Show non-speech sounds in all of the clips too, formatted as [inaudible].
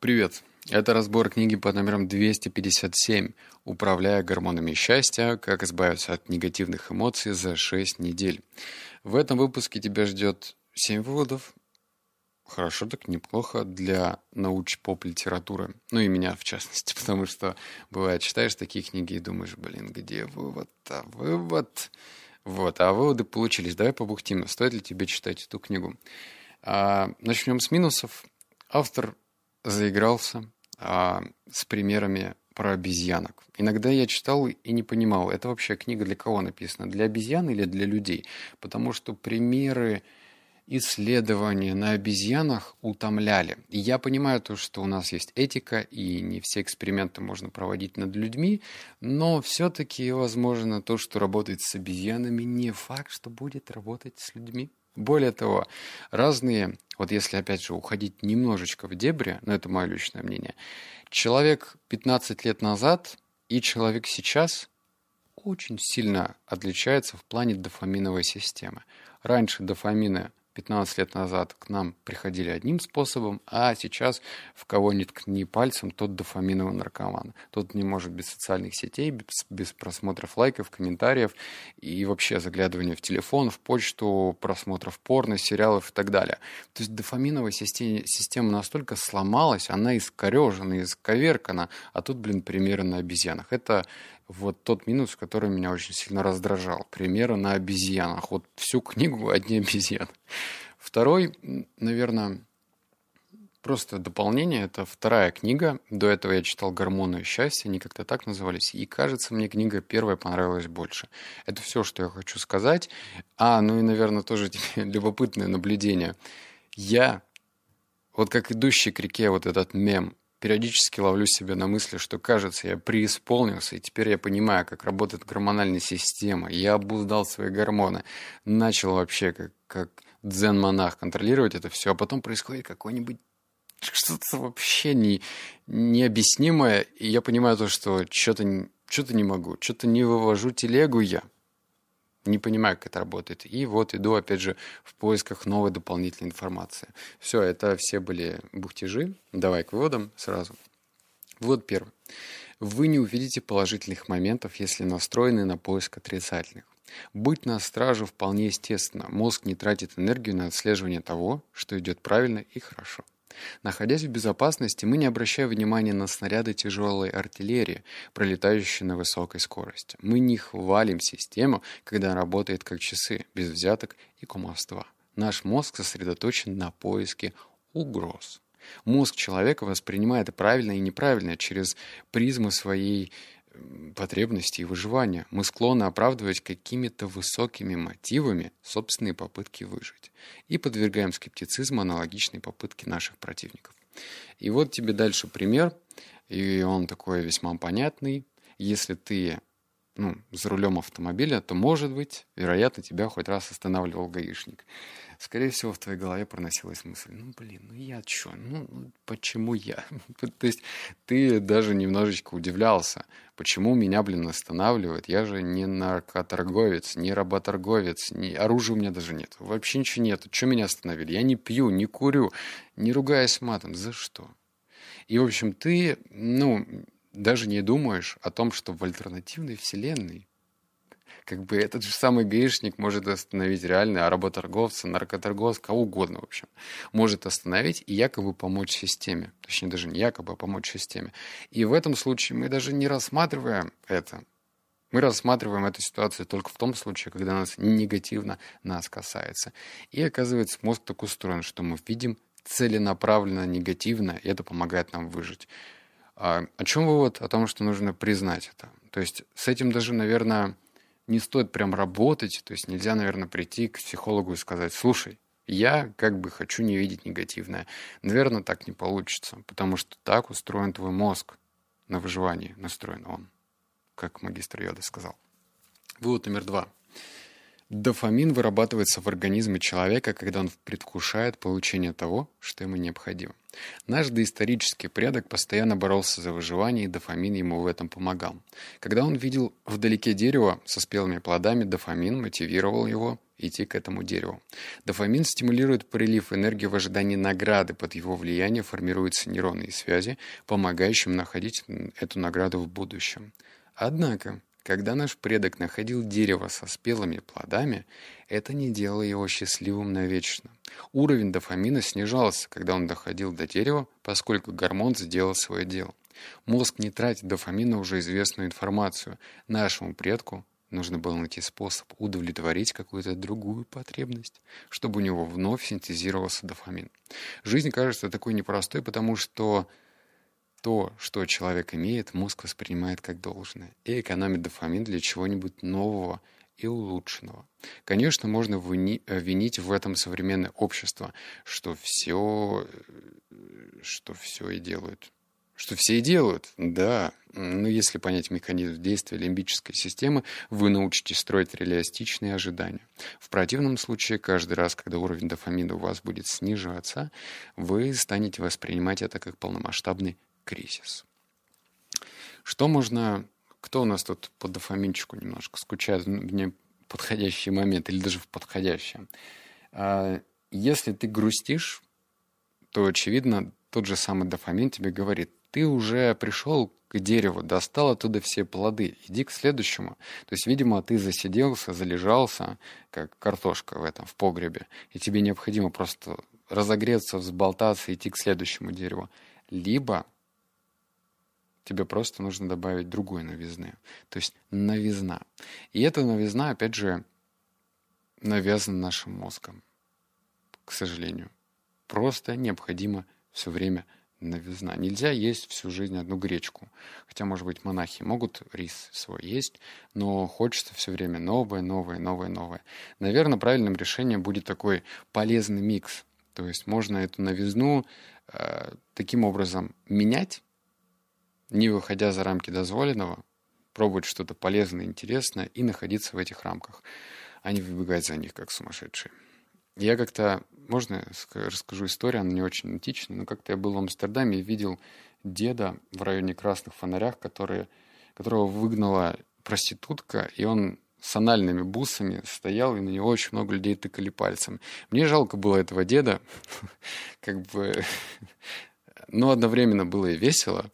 Привет! Это разбор книги под номером 257 «Управляя гормонами счастья. Как избавиться от негативных эмоций за 6 недель». В этом выпуске тебя ждет 7 выводов. Хорошо, так неплохо для науч-поп-литературы. Ну и меня, в частности, [laughs] потому что бывает, читаешь такие книги и думаешь, блин, где вывод А вывод... Вот, а выводы получились. Давай побухтим. Стоит ли тебе читать эту книгу? А, начнем с минусов. Автор заигрался а, с примерами про обезьянок. Иногда я читал и не понимал, это вообще книга для кого написана, для обезьян или для людей? Потому что примеры исследования на обезьянах утомляли. И я понимаю то, что у нас есть этика, и не все эксперименты можно проводить над людьми, но все-таки, возможно, то, что работает с обезьянами, не факт, что будет работать с людьми. Более того, разные, вот если опять же уходить немножечко в дебри, но это мое личное мнение, человек 15 лет назад и человек сейчас очень сильно отличается в плане дофаминовой системы. Раньше дофамины 15 лет назад к нам приходили одним способом, а сейчас в кого ни ткни пальцем, тот дофаминовый наркоман. Тот не может без социальных сетей, без, без просмотров лайков, комментариев и вообще заглядывания в телефон, в почту, просмотров порно, сериалов и так далее. То есть дофаминовая система, система настолько сломалась, она искорежена, исковеркана, а тут, блин, примеры на обезьянах. Это вот тот минус, который меня очень сильно раздражал. Примеры на обезьянах. Вот всю книгу [laughs] одни обезьяны. Второй, наверное, просто дополнение. Это вторая книга. До этого я читал «Гормоны счастья», они как-то так назывались. И, кажется, мне книга первая понравилась больше. Это все, что я хочу сказать. А, ну и, наверное, тоже [laughs] любопытное наблюдение. Я, вот как идущий к реке вот этот мем, периодически ловлю себя на мысли, что, кажется, я преисполнился, и теперь я понимаю, как работает гормональная система. Я обуздал свои гормоны. Начал вообще как, как дзен-монах контролировать это все, а потом происходит какой-нибудь что-то вообще не, необъяснимое, и я понимаю то, что что-то что не могу, что-то не вывожу телегу я не понимаю, как это работает. И вот иду, опять же, в поисках новой дополнительной информации. Все, это все были бухтежи. Давай к выводам сразу. Вот первый. Вы не увидите положительных моментов, если настроены на поиск отрицательных. Быть на страже вполне естественно. Мозг не тратит энергию на отслеживание того, что идет правильно и хорошо. Находясь в безопасности, мы не обращаем внимания на снаряды тяжелой артиллерии, пролетающие на высокой скорости. Мы не хвалим систему, когда она работает как часы, без взяток и кумовства. Наш мозг сосредоточен на поиске угроз. Мозг человека воспринимает правильное и неправильное через призму своей потребностей и выживания. Мы склонны оправдывать какими-то высокими мотивами собственные попытки выжить. И подвергаем скептицизму аналогичные попытки наших противников. И вот тебе дальше пример, и он такой весьма понятный. Если ты ну, за рулем автомобиля, то, может быть, вероятно, тебя хоть раз останавливал гаишник скорее всего, в твоей голове проносилась мысль, ну, блин, ну я чё, ну, ну почему я? [laughs] То есть ты даже немножечко удивлялся, почему меня, блин, останавливают? Я же не наркоторговец, не работорговец, ни... оружия у меня даже нет, вообще ничего нет. Что меня остановили? Я не пью, не курю, не ругаясь матом. За что? И, в общем, ты, ну, даже не думаешь о том, что в альтернативной вселенной как бы этот же самый гаишник может остановить реально а работорговца, наркоторговца, кого угодно, в общем. Может остановить и якобы помочь системе. Точнее, даже не якобы, а помочь системе. И в этом случае мы даже не рассматриваем это. Мы рассматриваем эту ситуацию только в том случае, когда нас негативно нас касается. И оказывается, мозг так устроен, что мы видим целенаправленно негативно, и это помогает нам выжить. А, о чем вывод? О том, что нужно признать это. То есть с этим даже, наверное, не стоит прям работать, то есть нельзя, наверное, прийти к психологу и сказать, слушай, я как бы хочу не видеть негативное. Наверное, так не получится, потому что так устроен твой мозг. На выживании настроен он, как магистр Йода сказал. Вывод номер два. Дофамин вырабатывается в организме человека, когда он предвкушает получение того, что ему необходимо. Наш доисторический предок постоянно боролся за выживание, и дофамин ему в этом помогал. Когда он видел вдалеке дерево со спелыми плодами, дофамин мотивировал его идти к этому дереву. Дофамин стимулирует прилив энергии в ожидании награды. Под его влиянием формируются нейронные связи, помогающие находить эту награду в будущем. Однако, когда наш предок находил дерево со спелыми плодами, это не делало его счастливым навечно. Уровень дофамина снижался, когда он доходил до дерева, поскольку гормон сделал свое дело. Мозг не тратит дофамин на уже известную информацию. Нашему предку нужно было найти способ удовлетворить какую-то другую потребность, чтобы у него вновь синтезировался дофамин. Жизнь кажется такой непростой, потому что то, что человек имеет, мозг воспринимает как должное и экономит дофамин для чего-нибудь нового и улучшенного. Конечно, можно винить в этом современное общество, что все, что все и делают. Что все и делают, да. Но если понять механизм действия лимбической системы, вы научитесь строить реалистичные ожидания. В противном случае, каждый раз, когда уровень дофамина у вас будет снижаться, вы станете воспринимать это как полномасштабный кризис. Что можно... Кто у нас тут по дофаминчику немножко скучает в неподходящий момент или даже в подходящем? А, если ты грустишь, то, очевидно, тот же самый дофамин тебе говорит, ты уже пришел к дереву, достал оттуда все плоды, иди к следующему. То есть, видимо, ты засиделся, залежался, как картошка в этом, в погребе, и тебе необходимо просто разогреться, взболтаться, идти к следующему дереву. Либо тебе просто нужно добавить другой новизны. То есть новизна. И эта новизна, опять же, навязана нашим мозгом, к сожалению. Просто необходимо все время новизна. Нельзя есть всю жизнь одну гречку. Хотя, может быть, монахи могут рис свой есть, но хочется все время новое, новое, новое, новое. Наверное, правильным решением будет такой полезный микс. То есть можно эту новизну э, таким образом менять, не выходя за рамки дозволенного, пробовать что-то полезное, интересное и находиться в этих рамках, а не выбегать за них, как сумасшедшие. Я как-то, можно расскажу историю, она не очень античная, но как-то я был в Амстердаме и видел деда в районе Красных Фонарях, который, которого выгнала проститутка, и он с анальными бусами стоял, и на него очень много людей тыкали пальцем. Мне жалко было этого деда, [laughs] как бы, [laughs] но одновременно было и весело,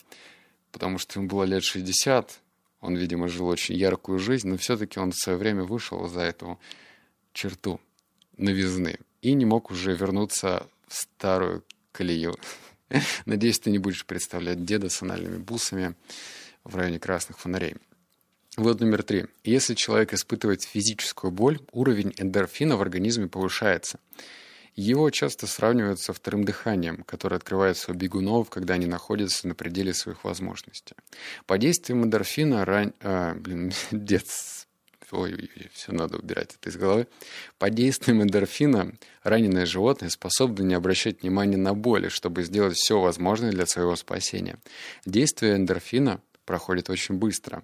потому что ему было лет 60, он, видимо, жил очень яркую жизнь, но все-таки он в свое время вышел за эту черту новизны и не мог уже вернуться в старую колею. [laughs] Надеюсь, ты не будешь представлять деда с анальными бусами в районе красных фонарей. Вот номер три. Если человек испытывает физическую боль, уровень эндорфина в организме повышается – его часто сравнивают со вторым дыханием, которое открывается у бегунов, когда они находятся на пределе своих возможностей. По действиям эндорфина ран... А, блин, [laughs] ой, ой, все надо убирать это из головы. По действиям эндорфина раненое животное способно не обращать внимания на боли, чтобы сделать все возможное для своего спасения. Действие эндорфина проходит очень быстро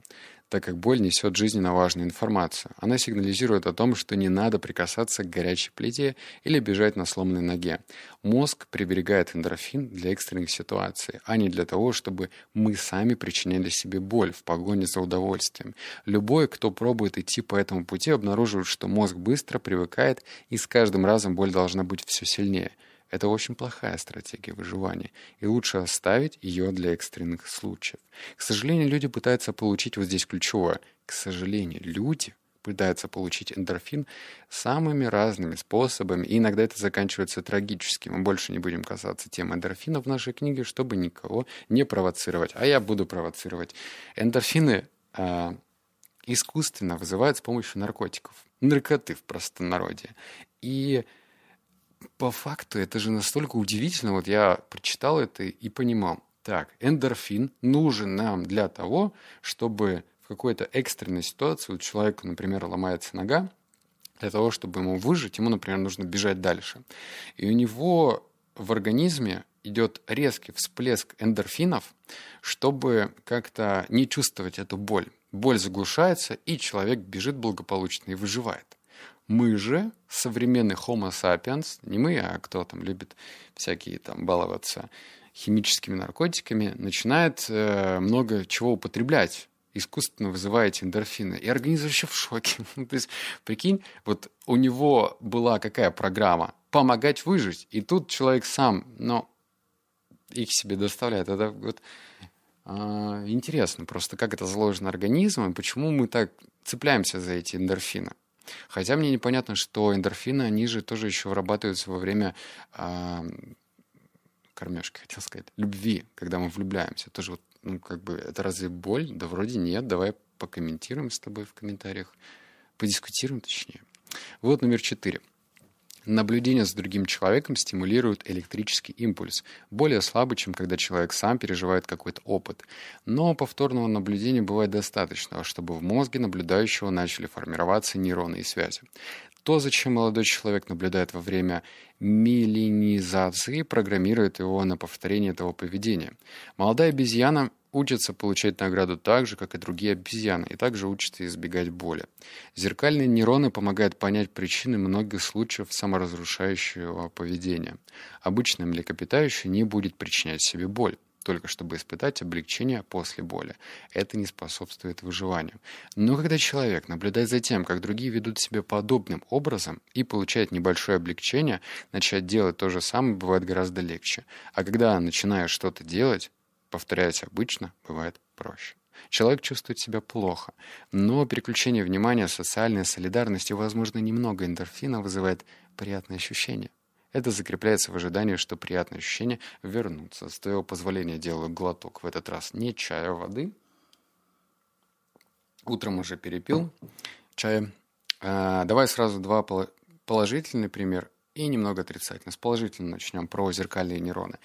так как боль несет жизненно важную информацию. Она сигнализирует о том, что не надо прикасаться к горячей плите или бежать на сломанной ноге. Мозг приберегает эндорфин для экстренных ситуаций, а не для того, чтобы мы сами причиняли себе боль в погоне за удовольствием. Любой, кто пробует идти по этому пути, обнаруживает, что мозг быстро привыкает, и с каждым разом боль должна быть все сильнее – это очень плохая стратегия выживания, и лучше оставить ее для экстренных случаев. К сожалению, люди пытаются получить, вот здесь ключевое, к сожалению, люди пытаются получить эндорфин самыми разными способами, и иногда это заканчивается трагически. Мы больше не будем касаться темы эндорфина в нашей книге, чтобы никого не провоцировать. А я буду провоцировать. Эндорфины э, искусственно вызывают с помощью наркотиков. Наркоты в простонародье. И по факту это же настолько удивительно. Вот я прочитал это и понимал. Так, эндорфин нужен нам для того, чтобы в какой-то экстренной ситуации у человека, например, ломается нога, для того, чтобы ему выжить, ему, например, нужно бежать дальше. И у него в организме идет резкий всплеск эндорфинов, чтобы как-то не чувствовать эту боль. Боль заглушается, и человек бежит благополучно и выживает. Мы же, современный Homo sapiens, не мы, а кто там любит всякие там баловаться химическими наркотиками, начинает э, много чего употреблять искусственно вызываете эндорфины, и организм вообще в шоке. [laughs] Ну, то есть, прикинь, вот у него была какая программа? Помогать выжить. И тут человек сам, но их себе доставляет. Это вот а, интересно просто, как это заложено организмом, и почему мы так цепляемся за эти эндорфины. Хотя мне непонятно, что эндорфины, они же тоже еще вырабатываются во время а, кормежки, хотел сказать, любви, когда мы влюбляемся. Тоже вот, ну, как бы, это разве боль? Да вроде нет. Давай покомментируем с тобой в комментариях. Подискутируем, точнее. Вот номер четыре. Наблюдение за другим человеком стимулирует электрический импульс, более слабый, чем когда человек сам переживает какой-то опыт. Но повторного наблюдения бывает достаточно, чтобы в мозге наблюдающего начали формироваться нейронные связи. То, зачем молодой человек наблюдает во время миленизации, программирует его на повторение этого поведения. Молодая обезьяна учится получать награду так же, как и другие обезьяны, и также учится избегать боли. Зеркальные нейроны помогают понять причины многих случаев саморазрушающего поведения. Обычно млекопитающее не будет причинять себе боль только чтобы испытать облегчение после боли. Это не способствует выживанию. Но когда человек наблюдает за тем, как другие ведут себя подобным образом и получает небольшое облегчение, начать делать то же самое бывает гораздо легче. А когда начинаешь что-то делать, повторять обычно, бывает проще. Человек чувствует себя плохо, но переключение внимания, социальная солидарность и, возможно, немного эндорфина вызывает приятные ощущения. Это закрепляется в ожидании, что приятные ощущения вернутся. С твоего позволения делаю глоток в этот раз не чая, а воды. Утром уже перепил чая. А, давай сразу два положительный пример и немного отрицательный. С положительного начнем про зеркальные нейроны.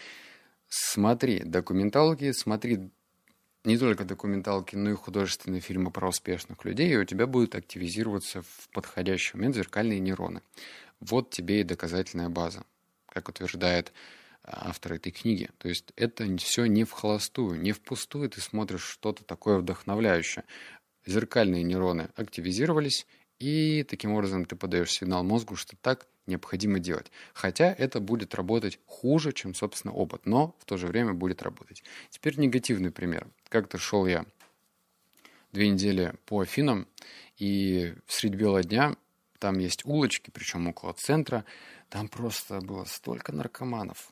Смотри документалки, смотри не только документалки, но и художественные фильмы про успешных людей, и у тебя будут активизироваться в подходящий момент зеркальные нейроны. Вот тебе и доказательная база, как утверждает а, автор этой книги. То есть это все не в холостую, не впустую ты смотришь что-то такое вдохновляющее. Зеркальные нейроны активизировались, и таким образом ты подаешь сигнал мозгу, что так необходимо делать. Хотя это будет работать хуже, чем, собственно, опыт, но в то же время будет работать. Теперь негативный пример. Как-то шел я две недели по Афинам, и средь бела дня там есть улочки, причем около центра. Там просто было столько наркоманов.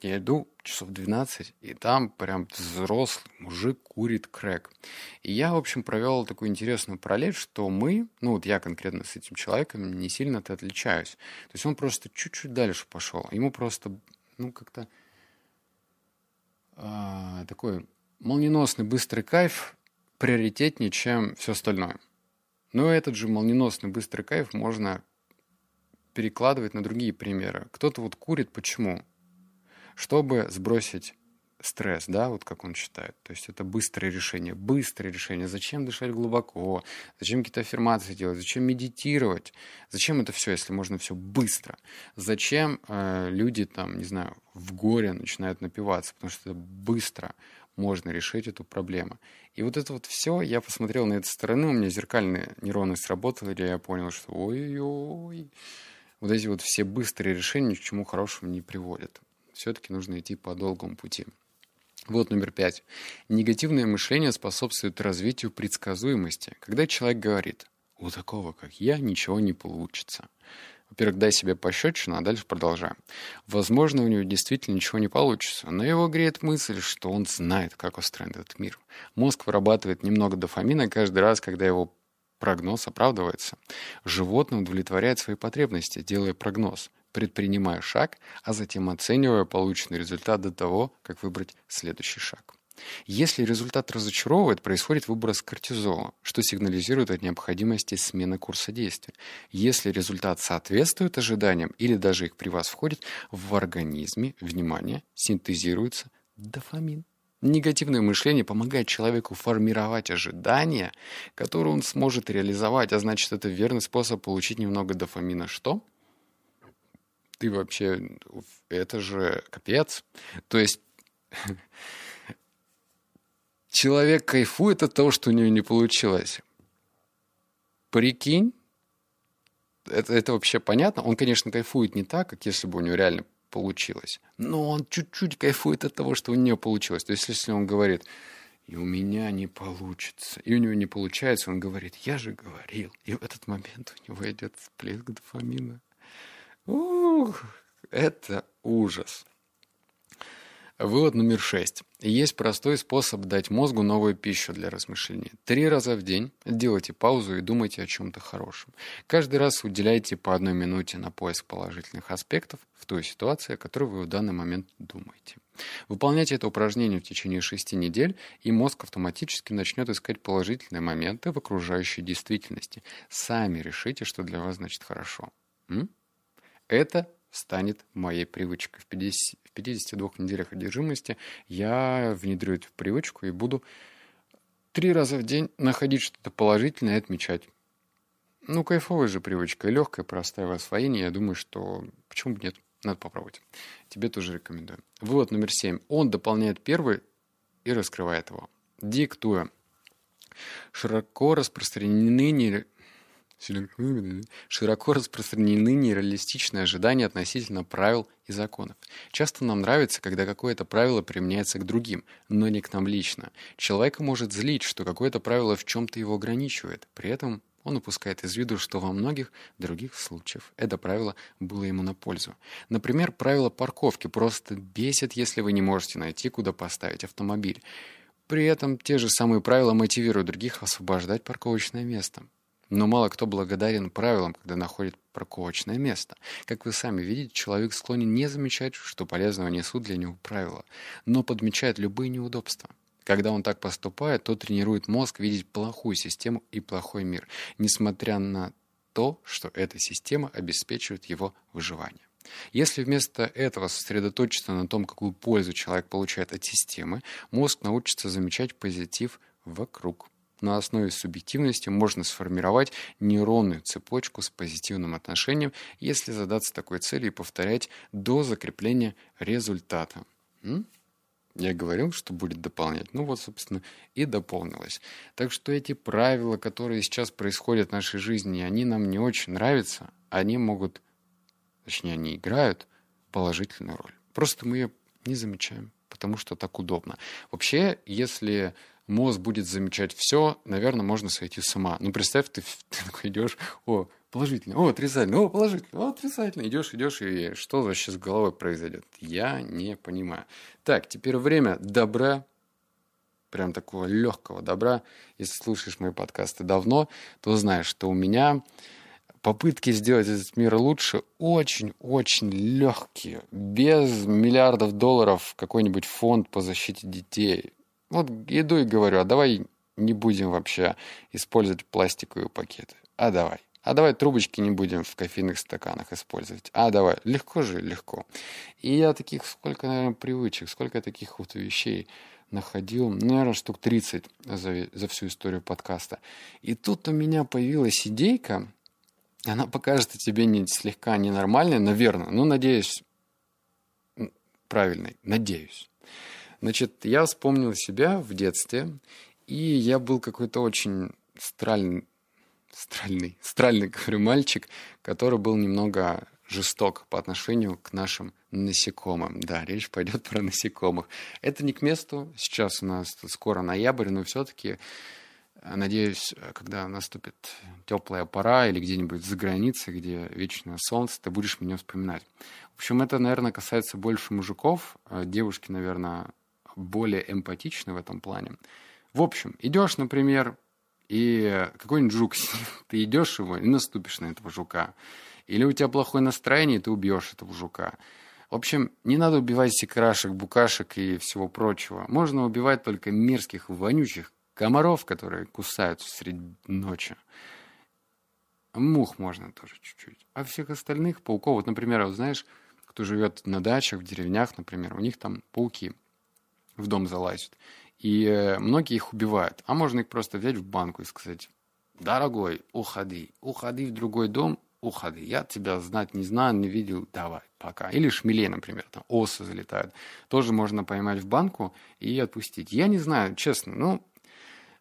Я иду часов 12, и там прям взрослый мужик курит крэк. И я, в общем, провел такую интересную параллель, что мы, ну вот я конкретно с этим человеком не сильно-то отличаюсь. То есть он просто чуть-чуть дальше пошел. Ему просто, ну как-то а, такой молниеносный быстрый кайф приоритетнее, чем все остальное. Но этот же молниеносный быстрый кайф можно перекладывать на другие примеры. Кто-то вот курит, почему? Чтобы сбросить стресс, да, вот как он считает. То есть это быстрое решение, быстрое решение. Зачем дышать глубоко? Зачем какие-то аффирмации делать? Зачем медитировать? Зачем это все, если можно все быстро? Зачем э, люди там, не знаю, в горе начинают напиваться? Потому что это быстро можно решить эту проблему. И вот это вот все, я посмотрел на эту сторону, у меня зеркальные нейроны сработали, и я понял, что ой-ой, вот эти вот все быстрые решения ни к чему хорошему не приводят. Все-таки нужно идти по долгому пути. Вот номер пять. Негативное мышление способствует развитию предсказуемости. Когда человек говорит, у такого, как я, ничего не получится. Во-первых, дай себе пощечину, а дальше продолжаем. Возможно, у него действительно ничего не получится, но его греет мысль, что он знает, как устроен этот мир. Мозг вырабатывает немного дофамина каждый раз, когда его прогноз оправдывается. Животное удовлетворяет свои потребности, делая прогноз, предпринимая шаг, а затем оценивая полученный результат до того, как выбрать следующий шаг. Если результат разочаровывает, происходит выброс кортизола, что сигнализирует о необходимости смены курса действия. Если результат соответствует ожиданиям или даже их при вас входит, в организме, внимание, синтезируется дофамин. Негативное мышление помогает человеку формировать ожидания, которые он сможет реализовать, а значит, это верный способ получить немного дофамина. Что? Ты вообще... Это же капец. То есть [laughs] человек кайфует от того, что у него не получилось. Прикинь, это, это вообще понятно. Он, конечно, кайфует не так, как если бы у него реально получилось. Но он чуть-чуть кайфует от того, что у нее получилось. То есть, если он говорит, и у меня не получится. И у него не получается, он говорит, я же говорил. И в этот момент у него идет всплеск дофамина. Ух, это ужас. Вывод номер шесть. Есть простой способ дать мозгу новую пищу для размышления. Три раза в день делайте паузу и думайте о чем-то хорошем. Каждый раз уделяйте по одной минуте на поиск положительных аспектов в той ситуации, о которой вы в данный момент думаете. Выполняйте это упражнение в течение шести недель, и мозг автоматически начнет искать положительные моменты в окружающей действительности. Сами решите, что для вас значит хорошо. М? Это станет моей привычкой. В, 50, в 52 неделях одержимости я внедрю эту привычку и буду три раза в день находить что-то положительное и отмечать. Ну, кайфовая же привычка, легкая, простая в освоении. Я думаю, что почему бы нет, надо попробовать. Тебе тоже рекомендую. Вывод номер семь. Он дополняет первый и раскрывает его. Диктуя. Широко распространены Широко распространены нереалистичные ожидания относительно правил и законов. Часто нам нравится, когда какое-то правило применяется к другим, но не к нам лично. Человека может злить, что какое-то правило в чем-то его ограничивает. При этом он упускает из виду, что во многих других случаях это правило было ему на пользу. Например, правило парковки просто бесит, если вы не можете найти, куда поставить автомобиль. При этом те же самые правила мотивируют других освобождать парковочное место. Но мало кто благодарен правилам, когда находит парковочное место. Как вы сами видите, человек склонен не замечать, что полезного несут для него правила, но подмечает любые неудобства. Когда он так поступает, то тренирует мозг видеть плохую систему и плохой мир, несмотря на то, что эта система обеспечивает его выживание. Если вместо этого сосредоточиться на том, какую пользу человек получает от системы, мозг научится замечать позитив вокруг. На основе субъективности можно сформировать нейронную цепочку с позитивным отношением, если задаться такой целью и повторять до закрепления результата. Я говорил, что будет дополнять. Ну вот, собственно, и дополнилось. Так что эти правила, которые сейчас происходят в нашей жизни, они нам не очень нравятся. Они могут, точнее, они играют положительную роль. Просто мы ее не замечаем, потому что так удобно. Вообще, если мозг будет замечать все, наверное, можно сойти с ума. Ну, представь, ты, [laughs] ты идешь, о, положительно, о, отрицательно, о, положительно, о, отрицательно. Идешь, идешь, и что вообще с головой произойдет? Я не понимаю. Так, теперь время добра, прям такого легкого добра. Если слушаешь мои подкасты давно, то знаешь, что у меня попытки сделать этот мир лучше очень-очень легкие. Без миллиардов долларов какой-нибудь фонд по защите детей вот иду и говорю, а давай не будем вообще использовать пластиковые пакеты. А давай. А давай трубочки не будем в кофейных стаканах использовать. А давай. Легко же, легко. И я таких, сколько, наверное, привычек, сколько таких вот вещей находил, ну, наверное, штук 30 за, за всю историю подкаста. И тут у меня появилась идейка, она покажется тебе не, слегка ненормальной, наверное, но, надеюсь, правильной, надеюсь. Значит, я вспомнил себя в детстве, и я был какой-то очень стральный, стральный, [laughs] стральный, говорю, мальчик, который был немного жесток по отношению к нашим насекомым. Да, речь пойдет про насекомых. Это не к месту. Сейчас у нас скоро ноябрь, но все-таки, э, надеюсь, когда наступит теплая пора или где-нибудь за границей, где вечное солнце, ты будешь меня вспоминать. В общем, это, наверное, касается больше мужиков. Э, девушки, наверное, более эмпатичны в этом плане. В общем, идешь, например, и какой-нибудь жук [laughs] ты идешь его и наступишь на этого жука. Или у тебя плохое настроение, и ты убьешь этого жука. В общем, не надо убивать секрашек, букашек и всего прочего. Можно убивать только мерзких, вонючих комаров, которые кусаются среди ночи. Мух можно тоже чуть-чуть. А всех остальных пауков, вот, например, вот знаешь, кто живет на дачах, в деревнях, например, у них там пауки – в дом залазят. И э, многие их убивают. А можно их просто взять в банку и сказать, дорогой, уходи, уходи в другой дом, уходи. Я тебя знать не знаю, не видел, давай, пока. Или шмелей, например, там осы залетают. Тоже можно поймать в банку и отпустить. Я не знаю, честно, ну,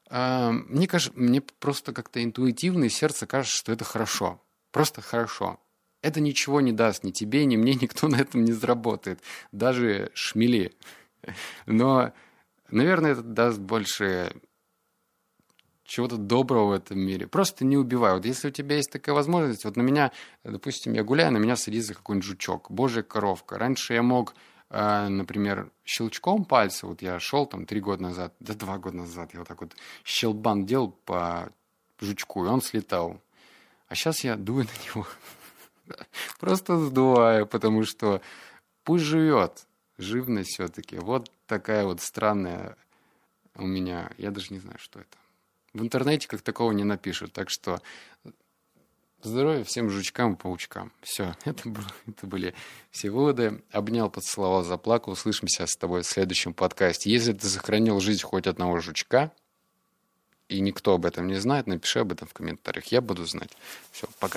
э, мне кажется, мне просто как-то интуитивно сердце кажется, что это хорошо. Просто хорошо. Это ничего не даст ни тебе, ни мне, никто на этом не заработает. Даже шмели. Но Наверное, это даст больше чего-то доброго в этом мире. Просто не убивай. Вот если у тебя есть такая возможность, вот на меня, допустим, я гуляю, на меня садится какой-нибудь жучок, божья коровка. Раньше я мог, э, например, щелчком пальца, вот я шел там три года назад, да два года назад, я вот так вот щелбан делал по жучку, и он слетал. А сейчас я дую на него. [laughs] Просто сдуваю, потому что пусть живет. Живность все-таки. Вот такая вот странная у меня. Я даже не знаю, что это. В интернете как такого не напишут. Так что здоровья всем жучкам и паучкам. Все, [laughs] это, было, это были все выводы. Обнял, поцеловал, заплакал. Услышимся с тобой в следующем подкасте. Если ты сохранил жизнь хоть одного жучка, и никто об этом не знает, напиши об этом в комментариях. Я буду знать. Все, пока.